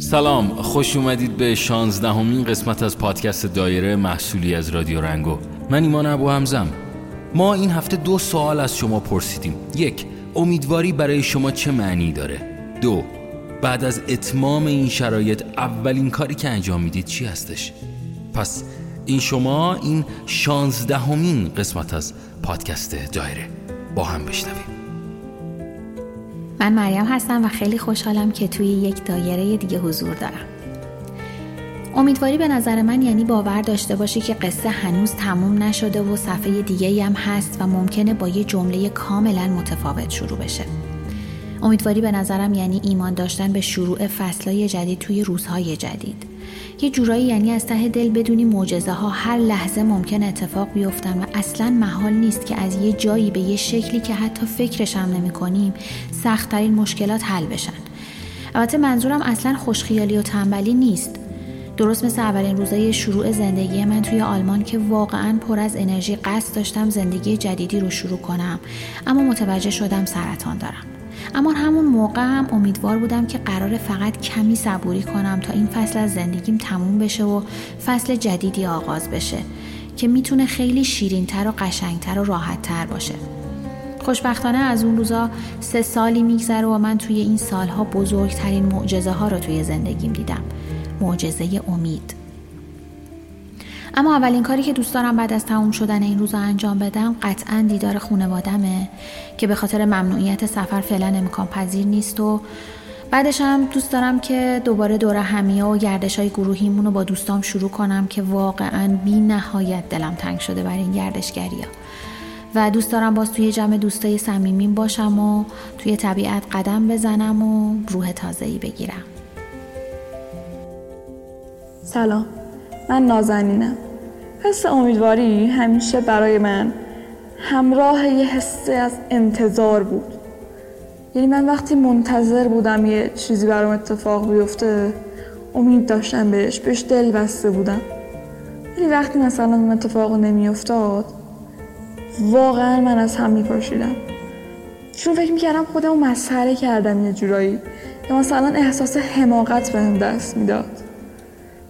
سلام خوش اومدید به شانزدهمین قسمت از پادکست دایره محصولی از رادیو رنگو. من ایمان ابو همزم ما این هفته دو سوال از شما پرسیدیم. یک امیدواری برای شما چه معنی داره؟ دو بعد از اتمام این شرایط اولین کاری که انجام می‌دید چی هستش؟ پس این شما این شانزدهمین قسمت از پادکست دایره با هم بشنویم. من مریم هستم و خیلی خوشحالم که توی یک دایره دیگه حضور دارم. امیدواری به نظر من یعنی باور داشته باشی که قصه هنوز تموم نشده و صفحه دیگه هم هست و ممکنه با یه جمله کاملا متفاوت شروع بشه. امیدواری به نظرم یعنی ایمان داشتن به شروع فصلهای جدید توی روزهای جدید. یه جورایی یعنی از ته دل بدونی معجزه ها هر لحظه ممکن اتفاق بیفتن و اصلا محال نیست که از یه جایی به یه شکلی که حتی فکرش هم نمی کنیم سختترین مشکلات حل بشن. البته منظورم اصلا خوشخیالی و تنبلی نیست. درست مثل اولین روزای شروع زندگی من توی آلمان که واقعا پر از انرژی قصد داشتم زندگی جدیدی رو شروع کنم اما متوجه شدم سرطان دارم. اما همون موقع هم امیدوار بودم که قرار فقط کمی صبوری کنم تا این فصل از زندگیم تموم بشه و فصل جدیدی آغاز بشه که می‌تونه خیلی شیرینتر و قشنگتر و راحتتر باشه. خوشبختانه از اون روزا سه سالی میگذره و من توی این سالها بزرگترین معجزه ها رو توی زندگیم دیدم. معجزه امید. اما اولین کاری که دوست دارم بعد از تموم شدن این روزا انجام بدم قطعا دیدار خونوادمه که به خاطر ممنوعیت سفر فعلا امکان پذیر نیست و بعدش هم دوست دارم که دوباره دور همیه و گردش های گروهیمون رو با دوستام شروع کنم که واقعا بی نهایت دلم تنگ شده برای این گردشگری ها. و دوست دارم باز توی جمع دوستای صمیمیم باشم و توی طبیعت قدم بزنم و روح تازه‌ای بگیرم سلام من نازنینم. حس امیدواری همیشه برای من همراه یه حس از انتظار بود. یعنی من وقتی منتظر بودم یه چیزی برام اتفاق بیفته امید داشتم بهش بهش دل بسته بودم. ولی وقتی مثلا اون اتفاق نمیافتاد واقعا من از هم میپاشیدم. چون فکر می‌کردم خودمو مسخره کردم یه جورایی. یا مثلا احساس حماقت بهم دست می‌داد.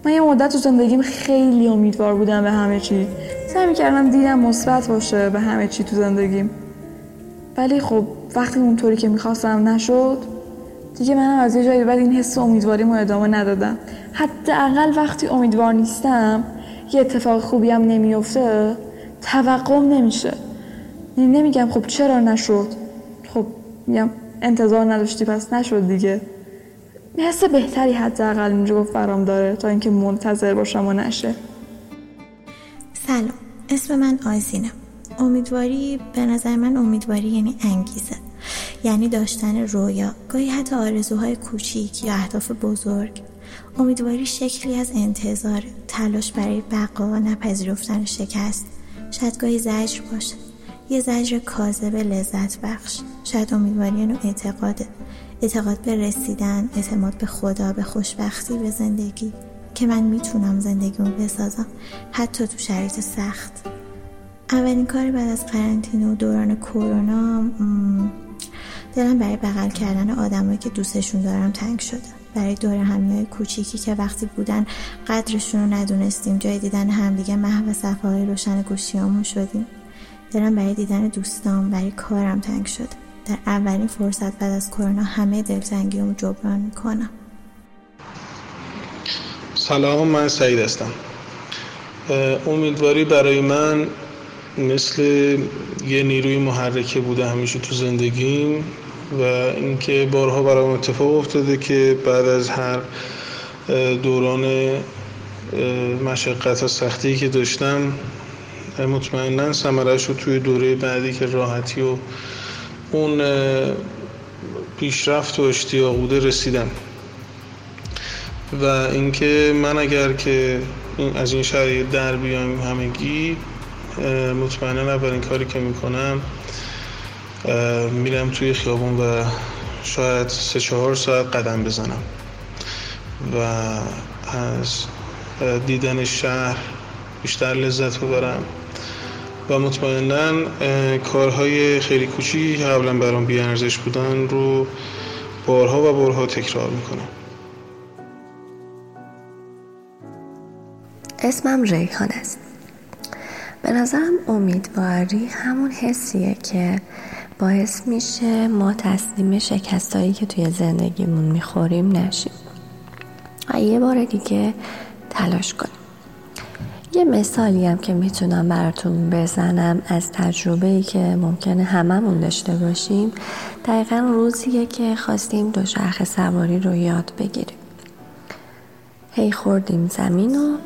من یه مدت تو زندگیم خیلی امیدوار بودم به همه چی. سعی می‌کردم دیدم مثبت باشه به همه چی تو زندگیم. ولی خب وقتی اونطوری که می‌خواستم نشد دیگه منم از یه جایی بعد این حس امیدواریمو ادامه ندادم. حداقل وقتی امیدوار نیستم یه اتفاق خوبی هم نمیفته توقعم نمیشه. یعنی نمیگم خب چرا نشد؟ خب میگم انتظار نداشتی پس نشد دیگه. حس بهتری حداقل اینجا گفت برام داره تا اینکه منتظر باشم و نشه. سلام اسم من آزینه امیدواری به نظر من امیدواری یعنی انگیزه. یعنی داشتن رویا گاهی حتی آرزوهای کوچیک یا اهداف بزرگ. امیدواری شکلی از انتظار تلاش برای بقا و نپذیرفتن شکست. شاید گاهی زجر باشه. یه زجر کاذب لذت بخش. شاید امیدواری یعنی اعتقاده. اعتقاد به رسیدن اعتماد به خدا به خوشبختی به زندگی که من می‌تونم زندگیمو بسازم حتی تو شرایط سخت. اولین کار بعد از قرنطینه و دوران کرونا دلم برای بغل کردن آدمایی که دوستشون دارم تنگ شده. برای دور همیای کوچیکی که وقتی بودن قدرشون رو ندونستیم جای دیدن همدیگه محو صفحه های روشن گوشیامون شدیم. دلم برای دیدن دوستام برای کارم تنگ شده. در اولین فرصت بعد از کرونا همه دلتنگیمو جبران می‌کنم. سلام من سعید هستم. امیدواری برای من مثل یه نیروی محرکه بوده همیشه تو زندگیم و اینکه بارها برام اتفاق افتاده که بعد از هر دوران مشقت و سختی که داشتم مطمئنا ثمرش رو توی دوره بعدی که راحتی و اون پیشرفت و اشتیاق بوده رسیدم و اینکه من اگر که از این شرایط در بیایم همگی مطمئنا اولین کاری که می‌کنم میرم توی خیابون و شاید سه چهار ساعت قدم بزنم. و از دیدن شهر بیشتر لذت ببرم و مطمئنا کارهای خیلی کوچی که قبلا برام بیارزش بودن رو بارها و بارها تکرار می‌کنم. اسمم ریحان است. به نظرم امیدواری همون حسیه که باعث میشه ما تسلیم شکستایی که توی زندگیمون می‌خوریم نشیم. و یه بار دیگه تلاش کنیم. یه مثالی هم که می‌تونم براتون بزنم از تجربه ای که ممکنه هممون داشته باشیم. دقیقا روزیه که خواستیم دوچرخه سواری رو یاد بگیریم. هی خوردیم زمین و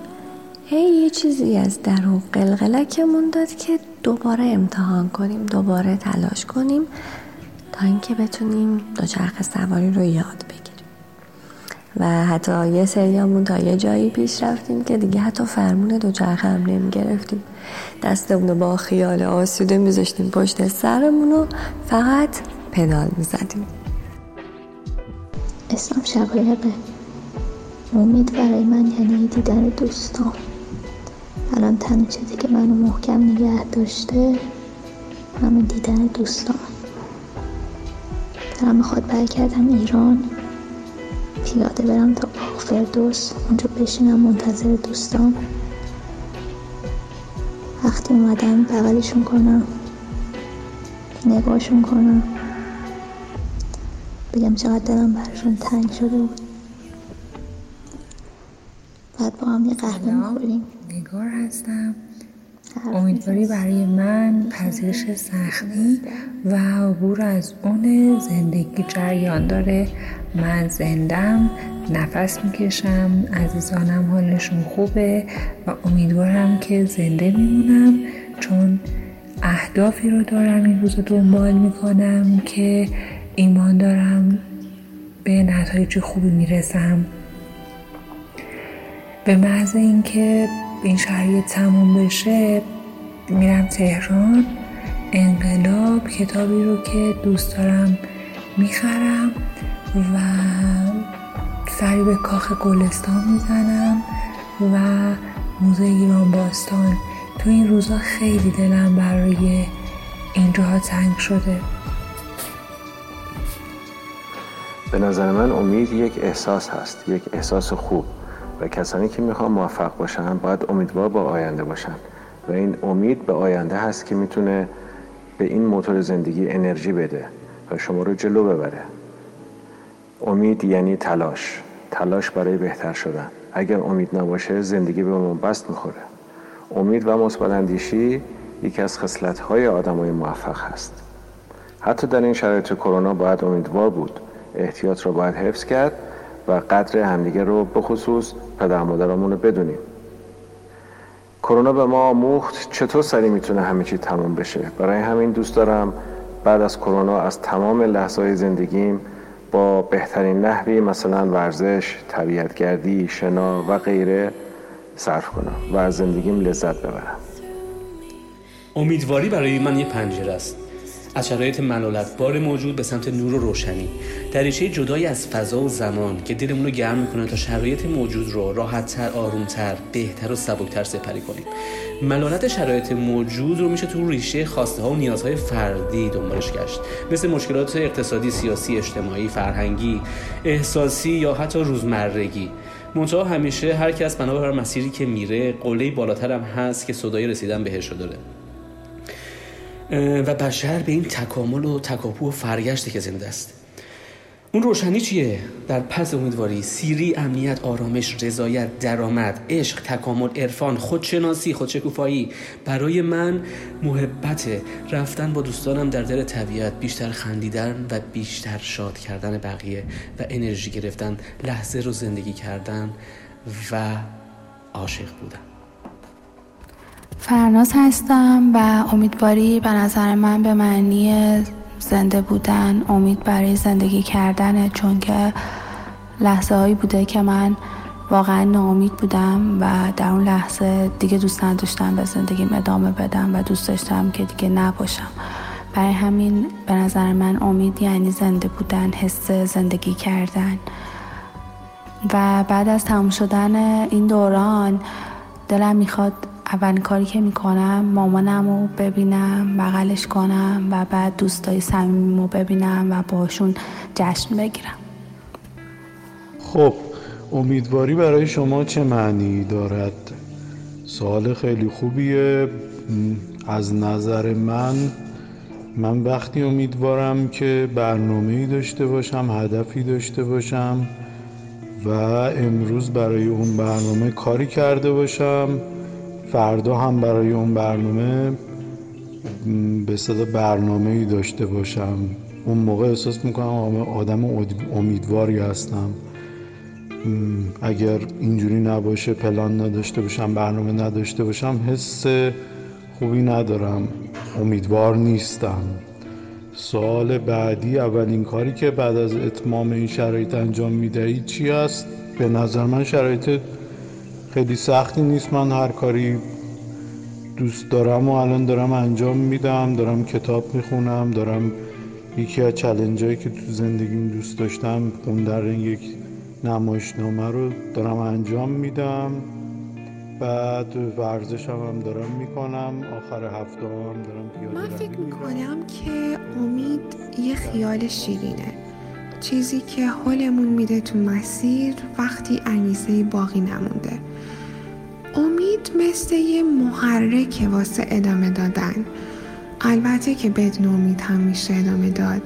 هی یه چیزی از درون قلقلکمون داد که دوباره امتحان کنیم دوباره تلاش کنیم تا اینکه بتونیم دوچرخه سواری رو یاد و حتی یه سریامون تا یه جایی پیش رفتیم که دیگه حتی فرمون دوچرخه هم نمی گرفتیم دستمون با خیال آسوده میذاشتیم پشت سرمون و فقط پدال می‌زدیم. اسمم شقایقه امید برای من یعنی دیدن دوستان. الان تنها چیزی که منو محکم نگه داشته همین دیدن دوستان. دارم می‌خواد برگردم ایران. پیاده برم تا فردوس اونجا بشینم منتظر دوستان وقتی اومدم بغلشون کنم نگاهشون کنم. بگم چقدر دلم براشون تنگ شده بود. بعد با هم یه قهوه می‌خوریم. نگار هستم. امیدواری برای من پذیرش سختی و عبور از اون زندگی جریان داره. من زندم نفس می‌کشم عزیزانم حالشون خوبه و امیدوارم که زنده میمونم چون اهدافی رو دارم این روز دنبال می‌کنم که ایمان دارم به نتایج خوبی می‌رسم. به محض اینکه این شرایط تموم بشه میرم تهران. انقلاب کتابی رو که دوست دارم می‌خرم و سری به کاخ گلستان می‌زنم و موزه ایران باستان. تو این روزا خیلی دلم برای اینجاها تنگ شده. به نظر من امید یک احساس هست یک احساس خوب. و کسانی که می‌خوان موفق باشن باید امیدوار با آینده باشن. و این امید به آینده هست که می‌تونه به این موتور زندگی انرژی بده و شما رو جلو ببره. امید یعنی تلاش. تلاش برای بهتر شدن. اگر امید نباشه زندگی به ما بست می‌خوره. امید و مثبت اندیشی یکی از خصلت های آدمای موفق هست. حتی در این شرایط کرونا باید امیدوار بود. احتیاط رو باید حفظ کرد. و قدر همدیگه رو به خصوص پدر مادرامون رو بدونیم. کرونا به ما آموخت چطور سریع می‌تونه همه چی تموم بشه. برای همین دوست دارم بعد از کرونا از تمام لحظه های زندگیم با بهترین نحوی مثلا ورزش، طبیعتگردی، شنا و غیره صرف کنم و از زندگیم لذت ببرم. امیدواری برای من یه پنجره است. از شرایط بار موجود به سمت نور و روشنی. دریچه جدایی از فضا و زمان که دلمون رو گرم می‌کنه تا شرایط موجود رو راحتتر آرومتر بهتر و سبکتر سپری کنیم. ملالت شرایط موجود رو میشه تو ریشه خواسته ها و نیازهای فردی دنبالش گشت. مثل مشکلات اقتصادی سیاسی اجتماعی فرهنگی احساسی یا حتی روزمرگی. منتها همیشه هر کس بنابر مسیری که میره قله بالاتر هم هست که صدای رسیدن بهش داره. و بشر به این تکامل و تکاپو و فرگشتی که زنده است. اون روشنی چیه؟ در پس امیدواری سیری، امنیت، آرامش، رضایت، درآمد، عشق، تکامل، عرفان، خودشناسی، خودشکوفایی. برای من محبت رفتن با دوستانم در دل طبیعت بیشتر خندیدن و بیشتر شاد کردن بقیه و انرژی گرفتن لحظه رو زندگی کردن و عاشق بودن. فرناز هستم و امیدواری به نظر من به معنی زنده بودن امید برای زندگی کردنه چون که لحظه هایی بوده که من واقعا ناامید بودم و در اون لحظه دیگه دوست نداشتم به زندگیم ادامه بدم و دوست داشتم که دیگه نباشم. برای همین به نظر من امید یعنی زنده بودن حس زندگی کردن. و بعد از تموم شدن این دوران دلم می‌خواد اولین کاری که می‌کنم مامانم رو ببینم بغلش کنم و بعد دوستای صمیمیم رو ببینم و باشون جشن بگیرم. خب امیدواری برای شما چه معنی دارد؟ سوال خیلی خوبیه. از نظر من من وقتی امیدوارم که برنامه داشته باشم هدفی داشته باشم و امروز برای اون برنامه کاری کرده باشم فردا هم برای اون برنامه به صدا برنامه ای داشته باشم. اون موقع احساس می‌کنم آدم امیدواری هستم. اگر اینجوری نباشه پلان نداشته باشم برنامه نداشته باشم حس خوبی ندارم. امیدوار نیستم. سوال بعدی اولین کاری که بعد از اتمام این شرایط انجام می‌دهید چی است؟ به نظر من شرایط خیلی سختی نیست. من هر کاری دوست دارم و الان دارم انجام میدم. دارم کتاب می‌خونم. دارم یکی از چلنج هایی که تو زندگیم دوست داشتم خوندن یک نمایشنامه رو دارم انجام میدم. بعد ورزش هم, هم دارم می‌کنم. آخر هفته هم دارم پیاده من فکر می‌کنم. که امید یه خیال شیرینه. چیزی که حالمون میده تو مسیر وقتی انگیزه باقی نمونده. امید مثل یه محرک واسه ادامه دادن. البته که بدون امید هم میشه ادامه داد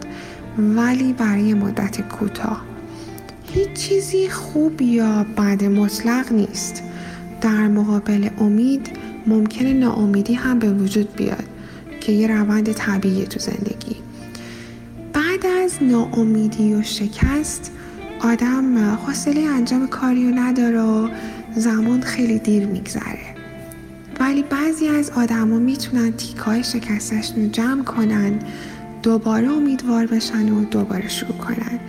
ولی برای مدت کوتاه. هیچ چیزی خوب یا بد مطلق نیست. در مقابل امید ممکنه ناامیدی هم به وجود بیاد که یه روند طبیعی تو زندگی. بعد از ناامیدی و شکست آدم حوصله انجام کاری رو نداره و زمان خیلی دیر میگذره. ولی بعضی از آدما می‌تونن تیکای شکستشون رو جمع کنن دوباره امیدوار بشن و دوباره شروع کنن.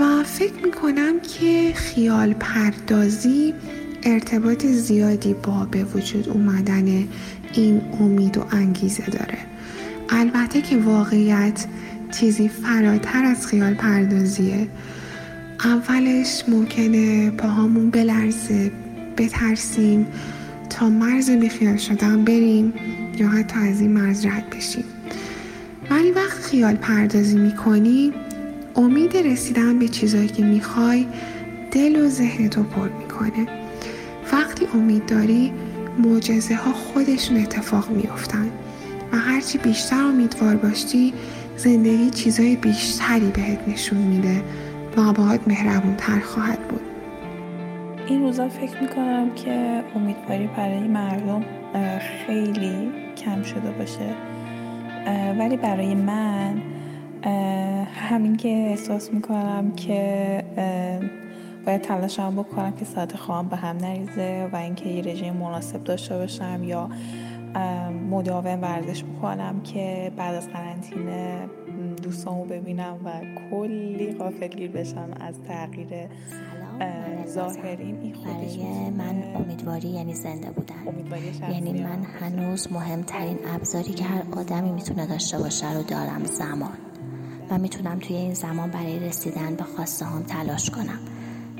و فکر می‌کنم که خیال پردازی ارتباط زیادی با به وجود اومدن این امید و انگیزه داره. البته که واقعیت چیزی فراتر از خیال پردازیه. اولش ممکنه پاهامون بلرزه بترسیم تا مرز بیخیال شدن بریم یا حتی از این مرز رد بشیم. ولی وقت خیال پردازی می‌کنی امید رسیدن به چیزایی که می‌خوای دل و ذهنتو پر می‌کنه. وقتی امید داری معجزه ها خودشون اتفاق میافتن و هرچی بیشتر امیدوار باشی زندگی چیزای بیشتری بهت نشون میده. و باهات مهربون تر خواهد بود. این روزا فکر می‌کنم که امیدواری برای مردم خیلی کم شده باشه. ولی برای من همین که احساس می‌کنم که باید تلاشم بکنم که ساعت خواهم به هم نریزه و اینکه یه رژیم مناسب داشته باشم یا مداوم ورزش بکنم که بعد از قرنطینه دوستامو ببینم و کلی غافلگیر بشم از تغییر ظاهریم این خودش برای من امیدواری یعنی زنده بودن. یعنی من هنوز مهمترین ابزاری که هر آدمی می‌تونه داشته باشه رو دارم زمان. و می‌تونم توی این زمان برای رسیدن به خواسته هم تلاش کنم.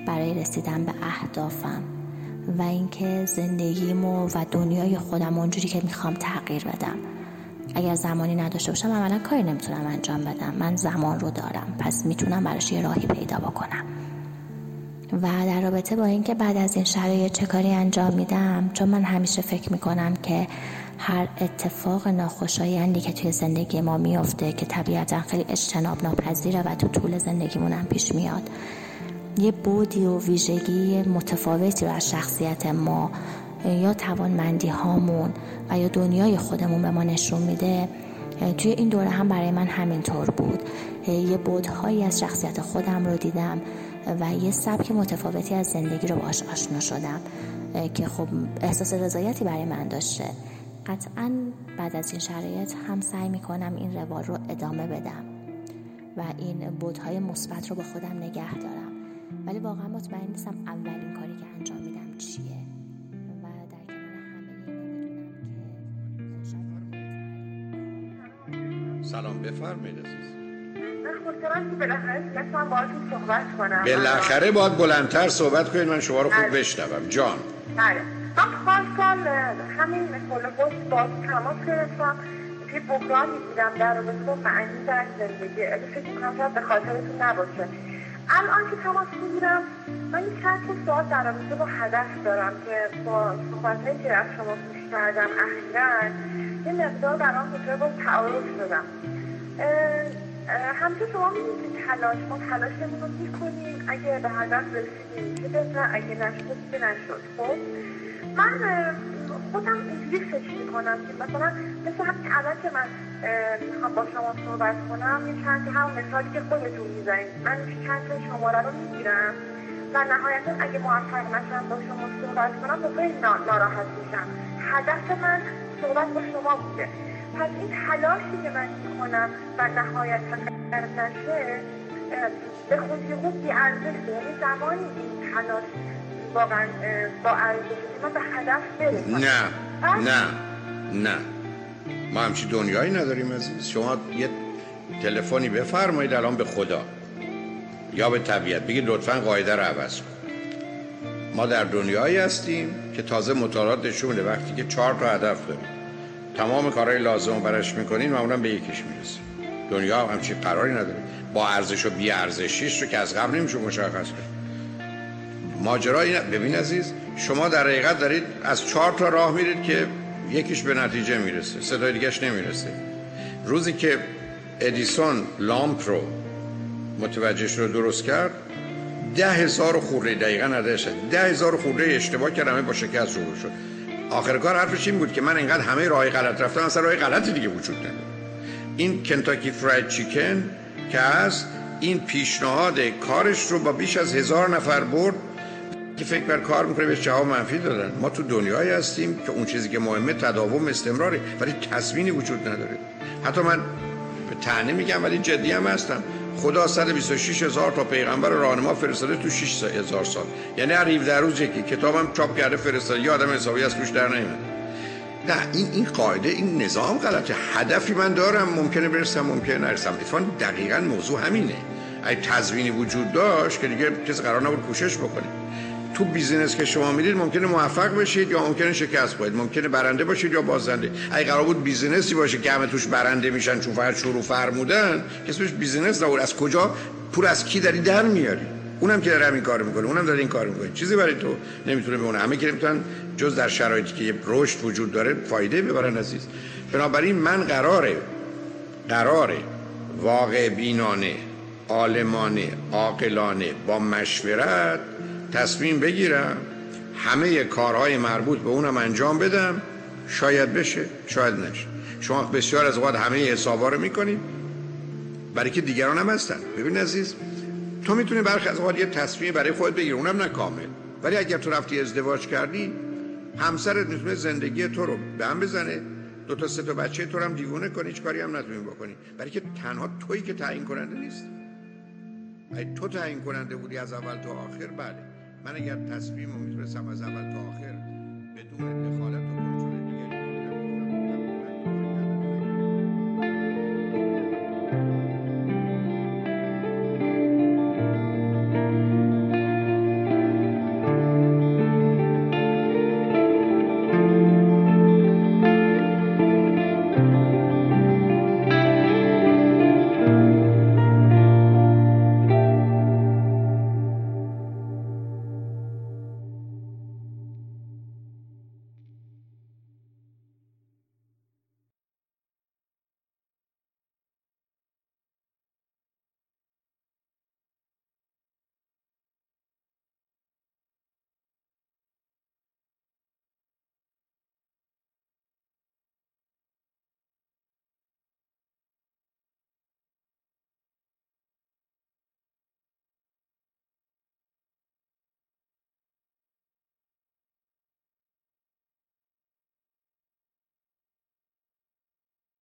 برای رسیدن به اهدافم. و اینکه زندگیمو و دنیای خودم اونجوری که می‌خوام تغییر بدم. اگر زمانی نداشته باشم عملا کاری نمی‌تونم انجام بدم. من زمان رو دارم. پس می‌تونم براش یه راهی پیدا بکنم. و در رابطه با اینکه بعد از این شرایط چه کاری انجام میدم چون من همیشه فکر می‌کنم که هر اتفاق ناخوشایندی که توی زندگی ما میافته که طبیعتا خیلی اجتناب ناپذیره و تو طول زندگیمون هم پیش میاد یه بودی و ویژگی متفاوتی رو از شخصیت ما یا توانمندی هامون و یا دنیای خودمون به ما نشون میده توی این دوره هم برای من همینطور بود. یه بودهایی از شخصیت خودم رو دیدم و یه سبک متفاوتی از زندگی رو باش آشنا شدم که خب احساس رضایتی برای من داشته. قطعا بعد از این شرایط هم سعی می‌کنم این روال رو ادامه بدم و این بودهای مثبت رو به خودم نگه دارم. ولی واقعا مطمئن نیستم اولین سلام بفرمایید عزیز. صحبت کنم. بالاخره باید بلندتر صحبت کنید من شما رو خوب بله. بشنوم. جان. بله. من خواستم همین کل با تماس گرفتم. که بحرانی بودم در رابطه با معنی در زندگی. اگه فکر کنم شاید به خاطرتون نباشه. الان که تماس می‌گیرم من این چند تا سوال در رابطه با هدف دارم که با صحبت که از شما گوش کردم اخیرا یه مقدار برام به با تعارف شدم همچه شما می‌دونید تلاش ما تلاشمون رو می‌کنیم. اگه به هدف رسیدیم چه بهتر اگه نشد که نشد. خب؟ من خودم اینجوری فکر می‌کنم که مثلا مثل همین الان که من می‌خوام با شما صحبت کنم یه چند هم مثالی که خودتون می‌زنید. من چند شماره رو می‌گیرم و نهایتا اگه موفق نشم با شما صحبت کنم خیلی ناراحت میشم. هدف من صحبت با شما بوده. پس این تلاشی که من می‌کنم و نهایتا نشه به خودی خود بی ارزشه. یعنی زمانی این تلاش واقعا با ارزش من به هدف برسم. نه نه نه. ما همچی دنیایی نداریم عزیز. شما یه تلفنی بفرمایید الان به خدا. یا به طبیعت. بگید لطفا قاعده رو عوض کن. ما در دنیایی هستیم که تازه مطالعات نشون وقتی که چهار تا هدف داریم. تمام کارهای لازم برش می‌کنین معمولا به یکیش می‌رسیم. دنیا همچی قراری نداره. با ارزش و بی ارزشیش رو که از قبل نمیشه مشخص کرد. ماجرا این ببین عزیز شما در حقیقت دارید از چهار تا راه میرید که یکیش به نتیجه می‌رسه. صدای دیگهش نمی‌رسه. روزی که ادیسون لامپ رو متوجهش رو درست کرد ده هزار خورده دقیقا نداشت ده هزار خورده اشتباه کرد همه با شکست رو شد. آخر کار حرفش این بود که من اینقدر همه راه غلط رفتم اصلا راه غلطی دیگه وجود نداره. این کنتاکی فراید چیکن که از این پیشنهاد کارش رو با بیش از هزار نفر برد. که فکر بر کار می‌کنه بهش جواب منفی دادن. ما تو دنیایی هستیم که اون چیزی که مهمه تداوم استمراره ولی تصمینی وجود نداره. حتی من به تنه میگم ولی جدی هم هستم. خدا 126 هزار تا پیغمبر راهنما فرستاده تو 6 هزار سال. یعنی هر 17 روز یکی. کتابم چاپ کرده فرستاده. یه آدم حسابی از توش در نمیاد نه این این قاعده این نظام غلطه. هدفی من دارم ممکنه برسم ممکنه نرسم. اتفاقا دقیقا موضوع همینه. اگه تضمینی وجود داشت که دیگه کسی قرار نبود کوشش بکنه. تو business که شما میرید ممکنه موفق بشید یا ممکنه شکست بخورید ممکنه برنده باشید یا بازنده. اگه قرار بود business ی باشه که همه توش برنده میشن چون فقط شروع فرمودن کسی توش business نبود. از کجا پول از کی داری؟ در میاری. اونم که داره همین کار می‌کنه. اونم داره این کار می‌کنه. چیزی برای تو نمی‌تونه بمونه. همه که نمی‌تونن جز در شرایطی که رشد وجود داره فایده ببرن عزیز. بنابراین من قراره قراره واقع بینانه عالمانه عاقلانه با مشورت تصمیم بگیرم همه کارهای مربوط به اونم انجام بدم. شاید بشه شاید نشه. شما بسیار از اوقات همه حسابا رو می‌کنید. برای که دیگران هم هستن. ببین عزیز تو می‌تونی برخی از اوقات یه تصمیم برای خودت بگیری. اونم نه کامل. ولی اگر تو رفتی ازدواج کردی همسرت می‌تونه زندگی تو رو به هم بزنه. دو تا سه تا بچه تو رو هم دیوونه کنی هیچ کاری هم نتونی بکنی. برای که تنها تویی که تعیین کننده نیست اگه تو تعیین کننده بودی از اول تا آخر؟ بله. من اگر تصمیم رو می‌تونستم از اول تا آخر بدون دخالت و